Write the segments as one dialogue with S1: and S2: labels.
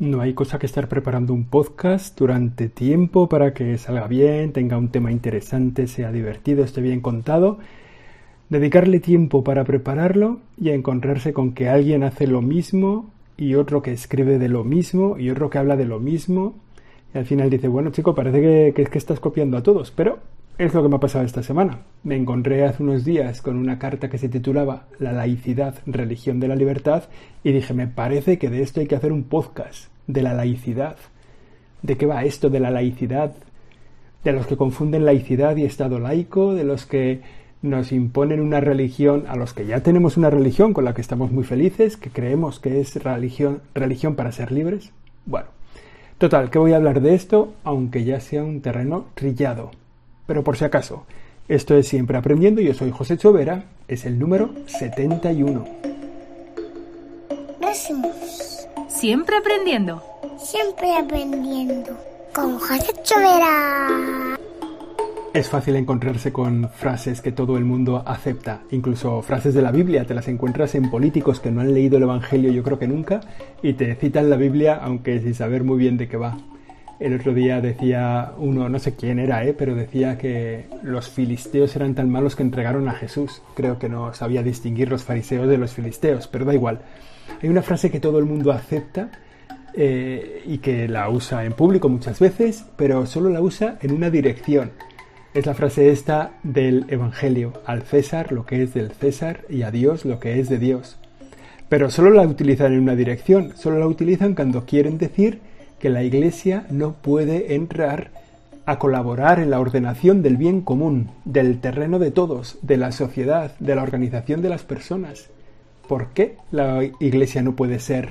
S1: No hay cosa que estar preparando un podcast durante tiempo para que salga bien, tenga un tema interesante, sea divertido, esté bien contado. Dedicarle tiempo para prepararlo y encontrarse con que alguien hace lo mismo y otro que escribe de lo mismo y otro que habla de lo mismo. Y al final dice, bueno chico, parece que, que, que estás copiando a todos, pero es lo que me ha pasado esta semana. Me encontré hace unos días con una carta que se titulaba La laicidad, religión de la libertad y dije, me parece que de esto hay que hacer un podcast, de la laicidad. ¿De qué va esto de la laicidad? De los que confunden laicidad y Estado laico, de los que nos imponen una religión, a los que ya tenemos una religión con la que estamos muy felices, que creemos que es religión, religión para ser libres. Bueno, total, que voy a hablar de esto, aunque ya sea un terreno trillado. Pero por si acaso, esto es Siempre Aprendiendo, yo soy José Chovera, es el número 71.
S2: Decimos,
S3: Siempre aprendiendo.
S2: siempre aprendiendo. Con José Chovera.
S1: Es fácil encontrarse con frases que todo el mundo acepta, incluso frases de la Biblia, te las encuentras en políticos que no han leído el Evangelio yo creo que nunca y te citan la Biblia aunque sin saber muy bien de qué va. El otro día decía uno, no sé quién era, ¿eh? pero decía que los filisteos eran tan malos que entregaron a Jesús. Creo que no sabía distinguir los fariseos de los filisteos, pero da igual. Hay una frase que todo el mundo acepta eh, y que la usa en público muchas veces, pero solo la usa en una dirección. Es la frase esta del Evangelio, al César lo que es del César y a Dios lo que es de Dios. Pero solo la utilizan en una dirección, solo la utilizan cuando quieren decir que la Iglesia no puede entrar a colaborar en la ordenación del bien común, del terreno de todos, de la sociedad, de la organización de las personas. ¿Por qué la Iglesia no puede ser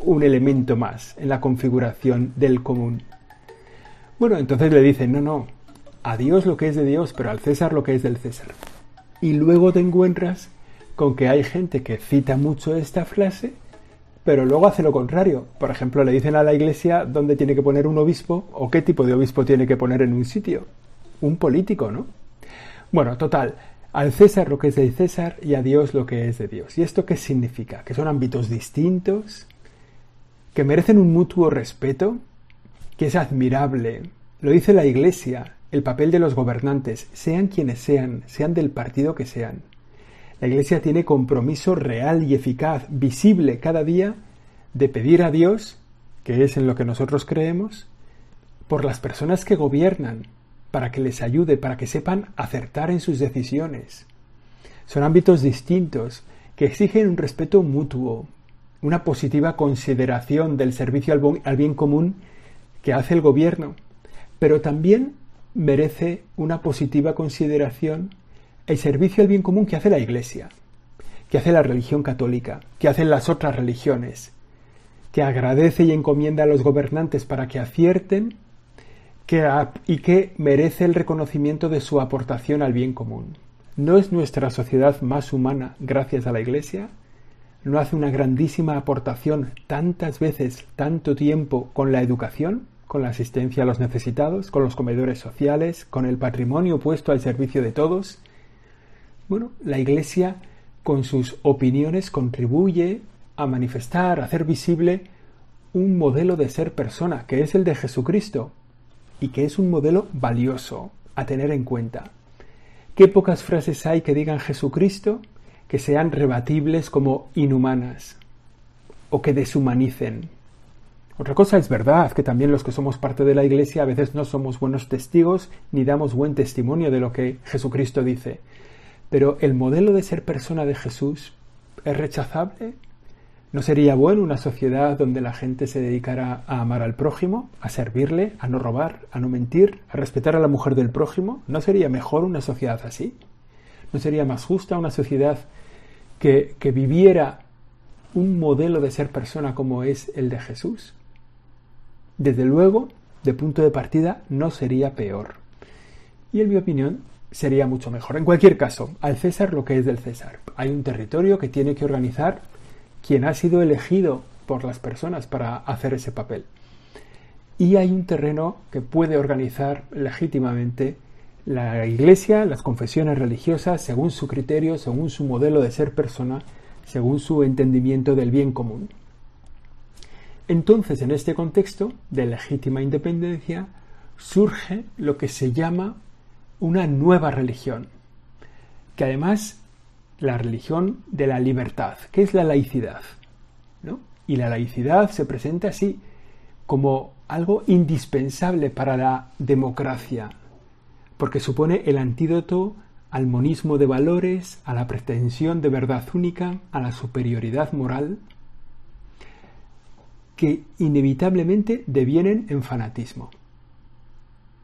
S1: un elemento más en la configuración del común? Bueno, entonces le dicen, no, no, a Dios lo que es de Dios, pero al César lo que es del César. Y luego te encuentras con que hay gente que cita mucho esta frase, pero luego hace lo contrario. Por ejemplo, le dicen a la iglesia dónde tiene que poner un obispo o qué tipo de obispo tiene que poner en un sitio. Un político, ¿no? Bueno, total, al César lo que es de César y a Dios lo que es de Dios. ¿Y esto qué significa? Que son ámbitos distintos, que merecen un mutuo respeto, que es admirable. Lo dice la iglesia, el papel de los gobernantes, sean quienes sean, sean del partido que sean. La Iglesia tiene compromiso real y eficaz, visible cada día, de pedir a Dios, que es en lo que nosotros creemos, por las personas que gobiernan, para que les ayude, para que sepan acertar en sus decisiones. Son ámbitos distintos que exigen un respeto mutuo, una positiva consideración del servicio al bien común que hace el gobierno, pero también merece una positiva consideración el servicio al bien común que hace la Iglesia, que hace la religión católica, que hacen las otras religiones, que agradece y encomienda a los gobernantes para que acierten que y que merece el reconocimiento de su aportación al bien común. ¿No es nuestra sociedad más humana gracias a la Iglesia? ¿No hace una grandísima aportación tantas veces, tanto tiempo con la educación? con la asistencia a los necesitados, con los comedores sociales, con el patrimonio puesto al servicio de todos. Bueno, la Iglesia con sus opiniones contribuye a manifestar, a hacer visible un modelo de ser persona, que es el de Jesucristo, y que es un modelo valioso a tener en cuenta. Qué pocas frases hay que digan Jesucristo que sean rebatibles como inhumanas o que deshumanicen. Otra cosa es verdad que también los que somos parte de la Iglesia a veces no somos buenos testigos ni damos buen testimonio de lo que Jesucristo dice. Pero el modelo de ser persona de Jesús es rechazable. ¿No sería bueno una sociedad donde la gente se dedicara a amar al prójimo, a servirle, a no robar, a no mentir, a respetar a la mujer del prójimo? ¿No sería mejor una sociedad así? ¿No sería más justa una sociedad que, que viviera un modelo de ser persona como es el de Jesús? Desde luego, de punto de partida, no sería peor. Y en mi opinión, sería mucho mejor. En cualquier caso, al César lo que es del César. Hay un territorio que tiene que organizar quien ha sido elegido por las personas para hacer ese papel. Y hay un terreno que puede organizar legítimamente la Iglesia, las confesiones religiosas, según su criterio, según su modelo de ser persona, según su entendimiento del bien común. Entonces, en este contexto de legítima independencia, surge lo que se llama una nueva religión, que además la religión de la libertad, que es la laicidad. Y la laicidad se presenta así, como algo indispensable para la democracia, porque supone el antídoto al monismo de valores, a la pretensión de verdad única, a la superioridad moral, que inevitablemente devienen en fanatismo.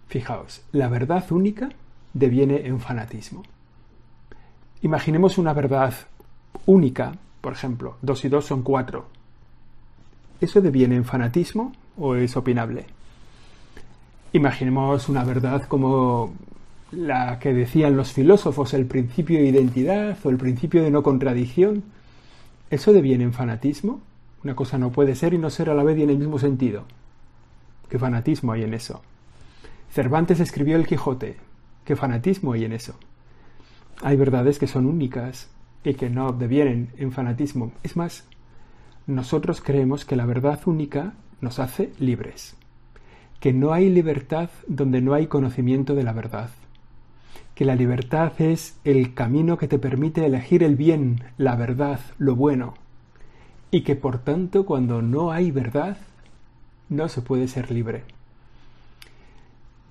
S1: Fijaos, la verdad única deviene en fanatismo. Imaginemos una verdad única, por ejemplo, dos y dos son cuatro. ¿Eso deviene en fanatismo o es opinable? Imaginemos una verdad como la que decían los filósofos, el principio de identidad o el principio de no contradicción. ¿Eso deviene en fanatismo? Una cosa no puede ser y no ser a la vez y en el mismo sentido. ¿Qué fanatismo hay en eso? Cervantes escribió El Quijote. ¿Qué fanatismo hay en eso? Hay verdades que son únicas y que no devienen en fanatismo. Es más, nosotros creemos que la verdad única nos hace libres, que no hay libertad donde no hay conocimiento de la verdad, que la libertad es el camino que te permite elegir el bien, la verdad, lo bueno, y que por tanto cuando no hay verdad, no se puede ser libre.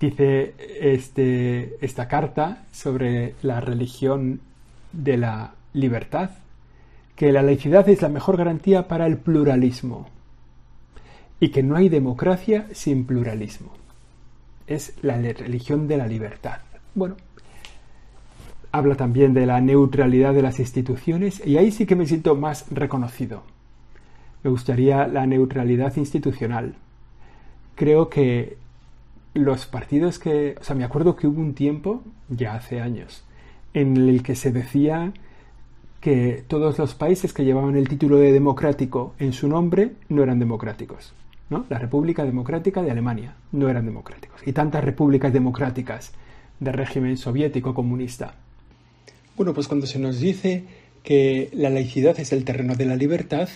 S1: Dice este, esta carta sobre la religión de la libertad, que la laicidad es la mejor garantía para el pluralismo y que no hay democracia sin pluralismo. Es la religión de la libertad. Bueno, habla también de la neutralidad de las instituciones y ahí sí que me siento más reconocido. Me gustaría la neutralidad institucional. Creo que los partidos que... O sea, me acuerdo que hubo un tiempo, ya hace años, en el que se decía que todos los países que llevaban el título de democrático en su nombre no eran democráticos. ¿no? La República Democrática de Alemania no eran democráticos. Y tantas repúblicas democráticas de régimen soviético comunista. Bueno, pues cuando se nos dice que la laicidad es el terreno de la libertad,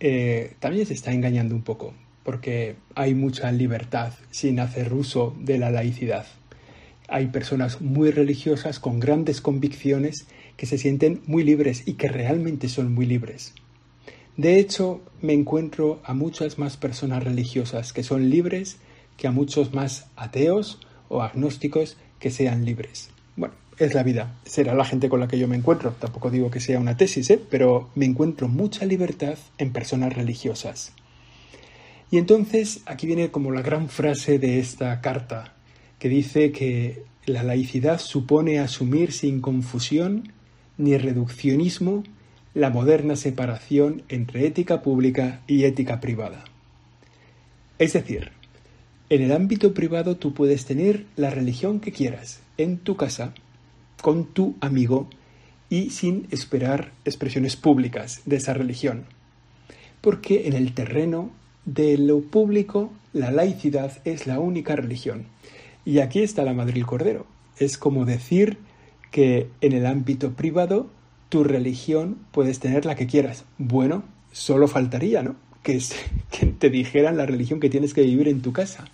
S1: eh, también se está engañando un poco, porque hay mucha libertad sin hacer uso de la laicidad. Hay personas muy religiosas con grandes convicciones que se sienten muy libres y que realmente son muy libres. De hecho, me encuentro a muchas más personas religiosas que son libres que a muchos más ateos o agnósticos que sean libres. Bueno, es la vida, será la gente con la que yo me encuentro. Tampoco digo que sea una tesis, ¿eh? pero me encuentro mucha libertad en personas religiosas. Y entonces aquí viene como la gran frase de esta carta, que dice que la laicidad supone asumir sin confusión ni reduccionismo la moderna separación entre ética pública y ética privada. Es decir, en el ámbito privado tú puedes tener la religión que quieras, en tu casa, con tu amigo y sin esperar expresiones públicas de esa religión. Porque en el terreno de lo público la laicidad es la única religión. Y aquí está la Madrid Cordero. Es como decir que en el ámbito privado tu religión puedes tener la que quieras. Bueno, solo faltaría, ¿no? Que, que te dijeran la religión que tienes que vivir en tu casa.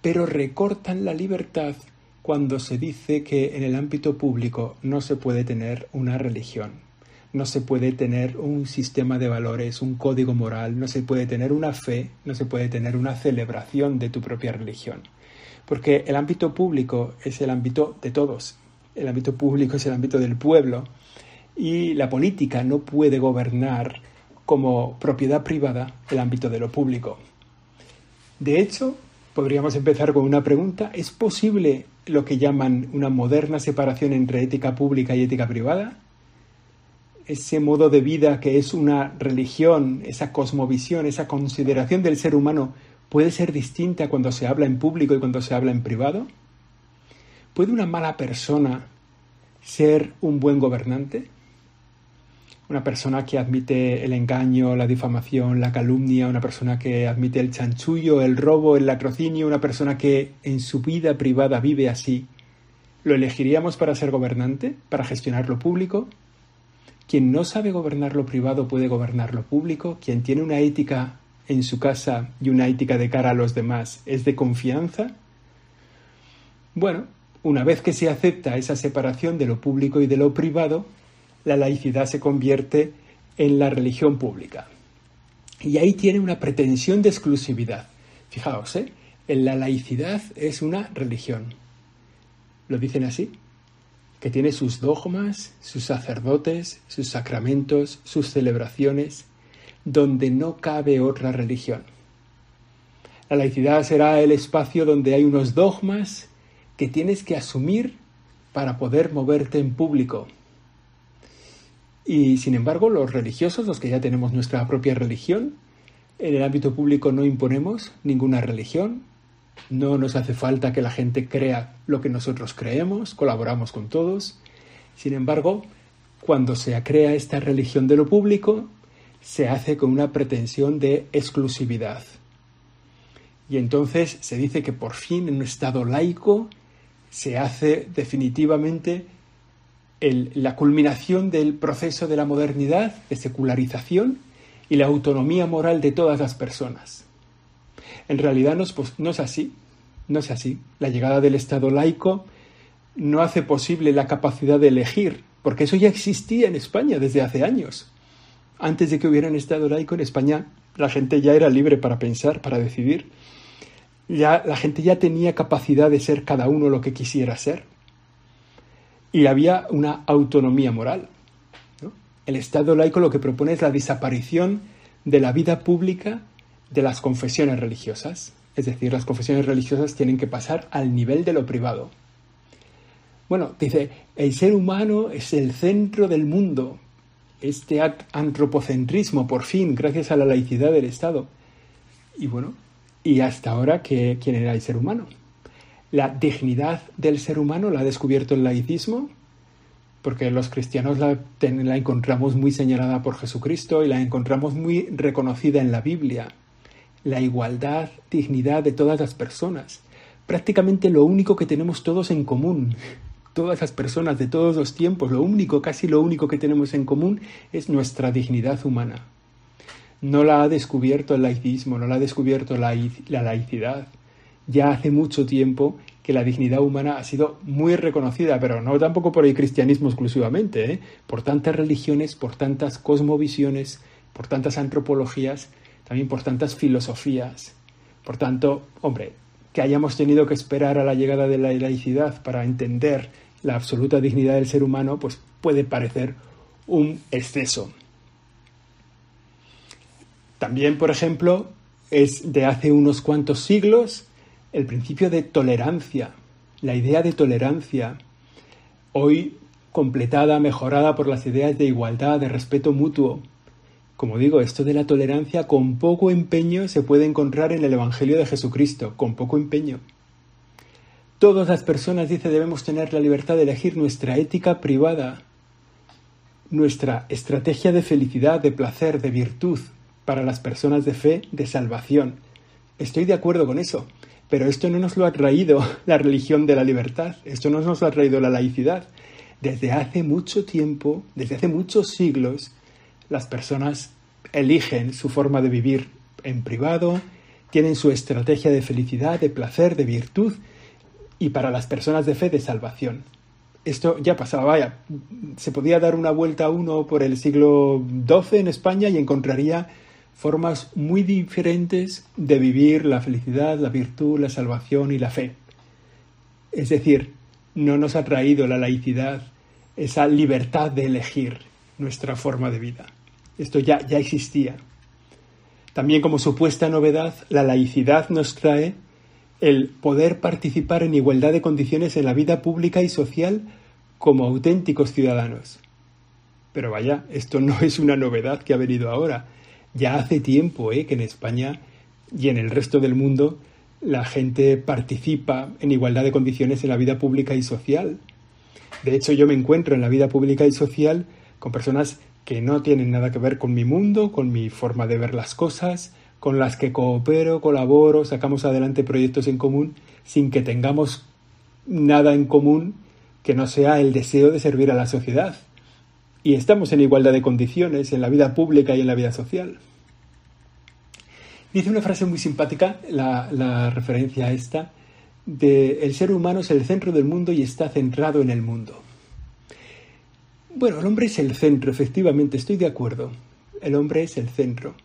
S1: Pero recortan la libertad cuando se dice que en el ámbito público no se puede tener una religión, no se puede tener un sistema de valores, un código moral, no se puede tener una fe, no se puede tener una celebración de tu propia religión. Porque el ámbito público es el ámbito de todos, el ámbito público es el ámbito del pueblo y la política no puede gobernar como propiedad privada el ámbito de lo público. De hecho, podríamos empezar con una pregunta. ¿Es posible lo que llaman una moderna separación entre ética pública y ética privada? Ese modo de vida que es una religión, esa cosmovisión, esa consideración del ser humano, puede ser distinta cuando se habla en público y cuando se habla en privado? ¿Puede una mala persona ser un buen gobernante? Una persona que admite el engaño, la difamación, la calumnia, una persona que admite el chanchullo, el robo, el latrocinio, una persona que en su vida privada vive así, ¿lo elegiríamos para ser gobernante, para gestionar lo público? Quien no sabe gobernar lo privado puede gobernar lo público, quien tiene una ética en su casa y una ética de cara a los demás es de confianza? Bueno, una vez que se acepta esa separación de lo público y de lo privado, la laicidad se convierte en la religión pública. Y ahí tiene una pretensión de exclusividad. Fijaos, ¿eh? en la laicidad es una religión. ¿Lo dicen así? Que tiene sus dogmas, sus sacerdotes, sus sacramentos, sus celebraciones, donde no cabe otra religión. La laicidad será el espacio donde hay unos dogmas que tienes que asumir para poder moverte en público. Y sin embargo, los religiosos, los que ya tenemos nuestra propia religión, en el ámbito público no imponemos ninguna religión, no nos hace falta que la gente crea lo que nosotros creemos, colaboramos con todos. Sin embargo, cuando se crea esta religión de lo público, se hace con una pretensión de exclusividad. Y entonces se dice que por fin en un Estado laico se hace definitivamente la culminación del proceso de la modernidad, de secularización y la autonomía moral de todas las personas. En realidad no es, así, no es así. La llegada del Estado laico no hace posible la capacidad de elegir, porque eso ya existía en España desde hace años. Antes de que hubiera un Estado laico en España, la gente ya era libre para pensar, para decidir. Ya, la gente ya tenía capacidad de ser cada uno lo que quisiera ser. Y había una autonomía moral. El Estado laico lo que propone es la desaparición de la vida pública de las confesiones religiosas. Es decir, las confesiones religiosas tienen que pasar al nivel de lo privado. Bueno, dice, el ser humano es el centro del mundo. Este antropocentrismo, por fin, gracias a la laicidad del Estado. Y bueno, ¿y hasta ahora ¿qué, quién era el ser humano? La dignidad del ser humano la ha descubierto el laicismo, porque los cristianos la, la encontramos muy señalada por Jesucristo y la encontramos muy reconocida en la Biblia la igualdad, dignidad de todas las personas. Prácticamente lo único que tenemos todos en común, todas las personas de todos los tiempos, lo único, casi lo único que tenemos en común es nuestra dignidad humana. No la ha descubierto el laicismo, no la ha descubierto la, laicidad. Ya hace mucho tiempo que la dignidad humana ha sido muy reconocida, pero no tampoco por el cristianismo exclusivamente, ¿eh? por tantas religiones, por tantas cosmovisiones, por tantas antropologías también por tantas filosofías. Por tanto, hombre, que hayamos tenido que esperar a la llegada de la laicidad para entender la absoluta dignidad del ser humano, pues puede parecer un exceso. También, por ejemplo, es de hace unos cuantos siglos el principio de tolerancia, la idea de tolerancia, hoy completada, mejorada por las ideas de igualdad, de respeto mutuo, como digo, esto de la tolerancia con poco empeño se puede encontrar en el Evangelio de Jesucristo, con poco empeño. Todas las personas, dice, debemos tener la libertad de elegir nuestra ética privada, nuestra estrategia de felicidad, de placer, de virtud, para las personas de fe, de salvación. Estoy de acuerdo con eso, pero esto no nos lo ha traído la religión de la libertad, esto no nos lo ha traído la laicidad. Desde hace mucho tiempo, desde hace muchos siglos, las personas eligen su forma de vivir en privado, tienen su estrategia de felicidad, de placer, de virtud y para las personas de fe de salvación. Esto ya pasaba, vaya, se podía dar una vuelta a uno por el siglo XII en España y encontraría formas muy diferentes de vivir la felicidad, la virtud, la salvación y la fe. Es decir, no nos ha traído la laicidad esa libertad de elegir nuestra forma de vida. Esto ya, ya existía. También como supuesta novedad, la laicidad nos trae el poder participar en igualdad de condiciones en la vida pública y social como auténticos ciudadanos. Pero vaya, esto no es una novedad que ha venido ahora. Ya hace tiempo ¿eh? que en España y en el resto del mundo la gente participa en igualdad de condiciones en la vida pública y social. De hecho, yo me encuentro en la vida pública y social con personas que no tienen nada que ver con mi mundo, con mi forma de ver las cosas, con las que coopero, colaboro, sacamos adelante proyectos en común sin que tengamos nada en común que no sea el deseo de servir a la sociedad. Y estamos en igualdad de condiciones en la vida pública y en la vida social. Dice una frase muy simpática, la, la referencia a esta, de el ser humano es el centro del mundo y está centrado en el mundo. Bueno, el hombre es el centro, efectivamente, estoy de acuerdo. El hombre es el centro.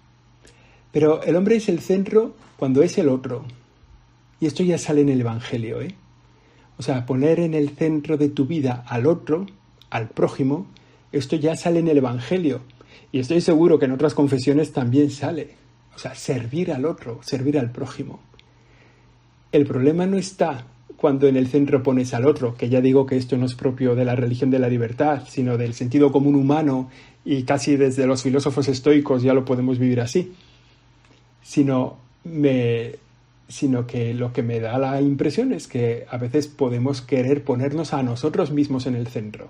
S1: Pero el hombre es el centro cuando es el otro. Y esto ya sale en el Evangelio, ¿eh? O sea, poner en el centro de tu vida al otro, al prójimo, esto ya sale en el Evangelio. Y estoy seguro que en otras confesiones también sale. O sea, servir al otro, servir al prójimo. El problema no está cuando en el centro pones al otro, que ya digo que esto no es propio de la religión de la libertad, sino del sentido común humano y casi desde los filósofos estoicos ya lo podemos vivir así, sino me sino que lo que me da la impresión es que a veces podemos querer ponernos a nosotros mismos en el centro,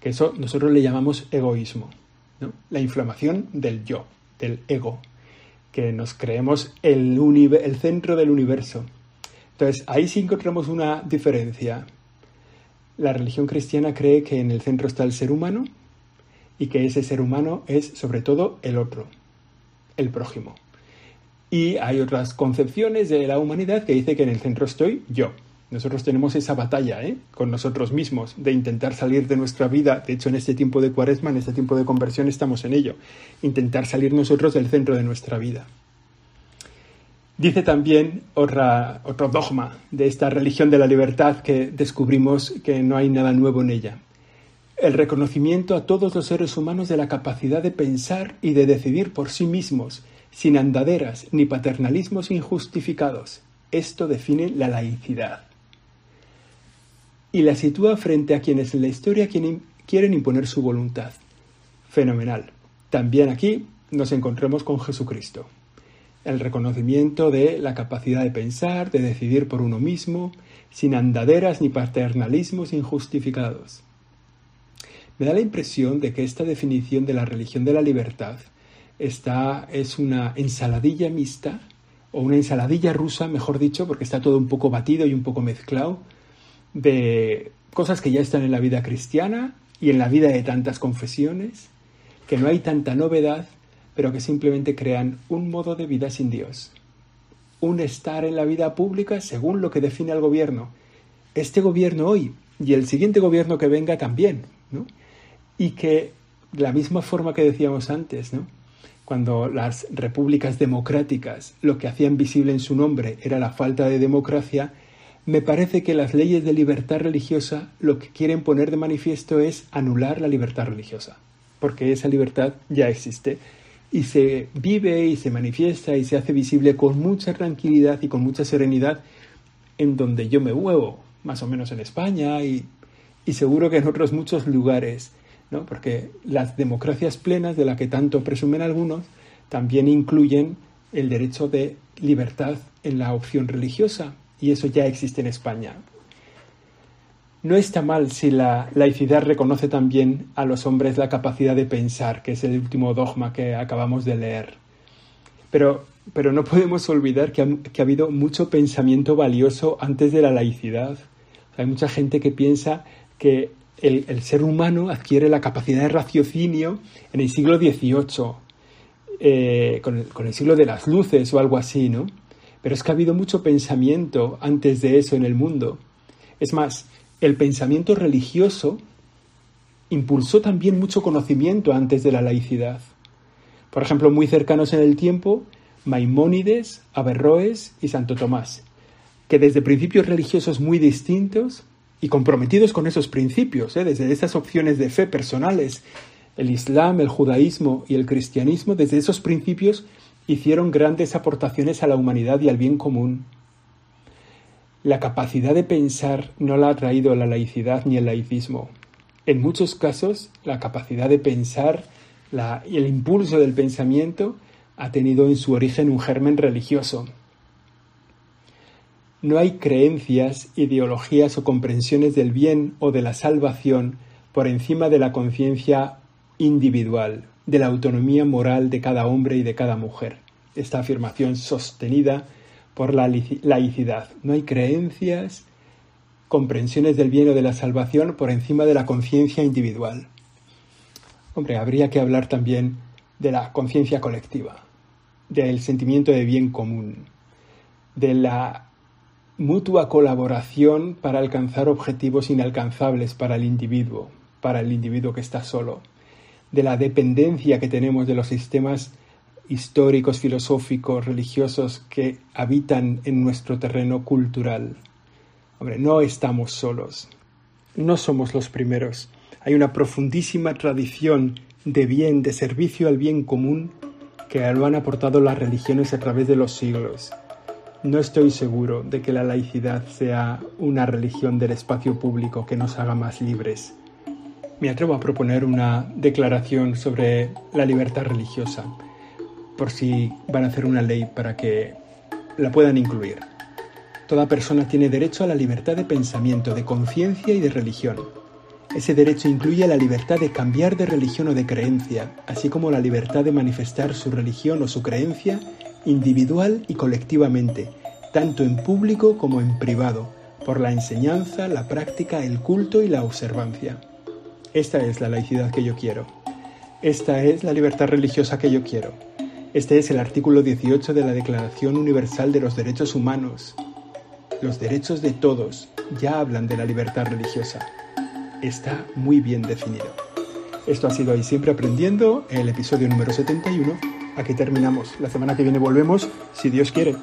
S1: que eso nosotros le llamamos egoísmo, la inflamación del yo, del ego, que nos creemos el, el centro del universo. Entonces, ahí sí encontramos una diferencia. La religión cristiana cree que en el centro está el ser humano y que ese ser humano es sobre todo el otro, el prójimo. Y hay otras concepciones de la humanidad que dice que en el centro estoy yo. Nosotros tenemos esa batalla ¿eh? con nosotros mismos de intentar salir de nuestra vida. De hecho, en este tiempo de cuaresma, en este tiempo de conversión, estamos en ello. Intentar salir nosotros del centro de nuestra vida. Dice también otro dogma de esta religión de la libertad que descubrimos que no hay nada nuevo en ella. El reconocimiento a todos los seres humanos de la capacidad de pensar y de decidir por sí mismos sin andaderas ni paternalismos injustificados. Esto define la laicidad. Y la sitúa frente a quienes en la historia quieren imponer su voluntad. Fenomenal. También aquí nos encontramos con Jesucristo. El reconocimiento de la capacidad de pensar, de decidir por uno mismo, sin andaderas ni paternalismos injustificados. Me da la impresión de que esta definición de la religión de la libertad Esta es una ensaladilla mixta, o una ensaladilla rusa, mejor dicho, porque está todo un poco batido y un poco mezclado, de cosas que ya están en la vida cristiana y en la vida de tantas confesiones, que no hay tanta novedad, pero que simplemente crean un modo de vida sin Dios. Un estar en la vida pública según lo que define el gobierno. Este gobierno hoy y el siguiente gobierno que venga también, ¿no? Y que, de la misma forma que decíamos antes, ¿no? cuando las repúblicas democráticas lo que hacían visible en su nombre era la falta de democracia, me parece que las leyes de libertad religiosa lo que quieren poner de manifiesto es anular la libertad religiosa, porque esa libertad ya existe y se vive y se manifiesta y se hace visible con mucha tranquilidad y con mucha serenidad en donde yo me muevo, más o menos en España y, y seguro que en otros muchos lugares porque las democracias plenas de las que tanto presumen algunos también incluyen el derecho de libertad en la opción religiosa y eso ya existe en España. No está mal si la laicidad reconoce también a los hombres la capacidad de pensar, que es el último dogma que acabamos de leer. Pero, pero no podemos olvidar que ha, que ha habido mucho pensamiento valioso antes de la laicidad. hay mucha gente que piensa que el, ser humano adquiere la capacidad de raciocinio en el siglo XVIII, eh, con, el, con, el, siglo de las luces o algo así, ¿no? Pero es que ha habido mucho pensamiento antes de eso en el mundo. Es más, el pensamiento religioso impulsó también mucho conocimiento antes de la laicidad. Por ejemplo, muy cercanos en el tiempo, Maimónides, Averroes y Santo Tomás, que desde principios religiosos muy distintos y comprometidos con esos principios, ¿eh? desde esas opciones de fe personales. El Islam, el judaísmo y el cristianismo, desde esos principios, hicieron grandes aportaciones a la humanidad y al bien común. La capacidad de pensar no la ha traído la laicidad ni el laicismo. En muchos casos, la capacidad de pensar el impulso del pensamiento ha tenido en su origen un germen religioso, no hay creencias, ideologías o comprensiones del bien o de la salvación por encima de la conciencia individual, de la autonomía moral de cada hombre y de cada mujer. Esta afirmación sostenida por la laicidad. No hay creencias, comprensiones del bien o de la salvación por encima de la conciencia individual. Hombre, habría que hablar también de la conciencia colectiva. del sentimiento de bien común, de la mutua colaboración para alcanzar objetivos inalcanzables para el individuo, para el individuo que está solo, de la dependencia que tenemos de los sistemas históricos, filosóficos, religiosos que habitan en nuestro terreno cultural. Hombre, no estamos solos, no somos los primeros. Hay una profundísima tradición de bien, de servicio al bien común que lo han aportado las religiones a través de los siglos. No estoy seguro de que la laicidad sea una religión del espacio público que nos haga más libres. Me atrevo a proponer una declaración sobre la libertad religiosa, por si van a hacer una ley para que la puedan incluir. Toda persona tiene derecho a la libertad de pensamiento, de conciencia y de religión. Ese derecho incluye la libertad de cambiar de religión o de creencia, así como la libertad de manifestar su religión o su creencia individual y colectivamente, tanto en público como en privado, por la enseñanza, la práctica, el culto y la observancia. Esta es la laicidad que yo quiero. Esta es la libertad religiosa que yo quiero. Este es el artículo 18 de la Declaración Universal de los Derechos Humanos. Los derechos de todos ya hablan de la libertad religiosa. Está muy bien definido. Esto ha sido ahí siempre aprendiendo, el episodio número 71 Aquí terminamos. La semana que viene volvemos, si Dios quiere.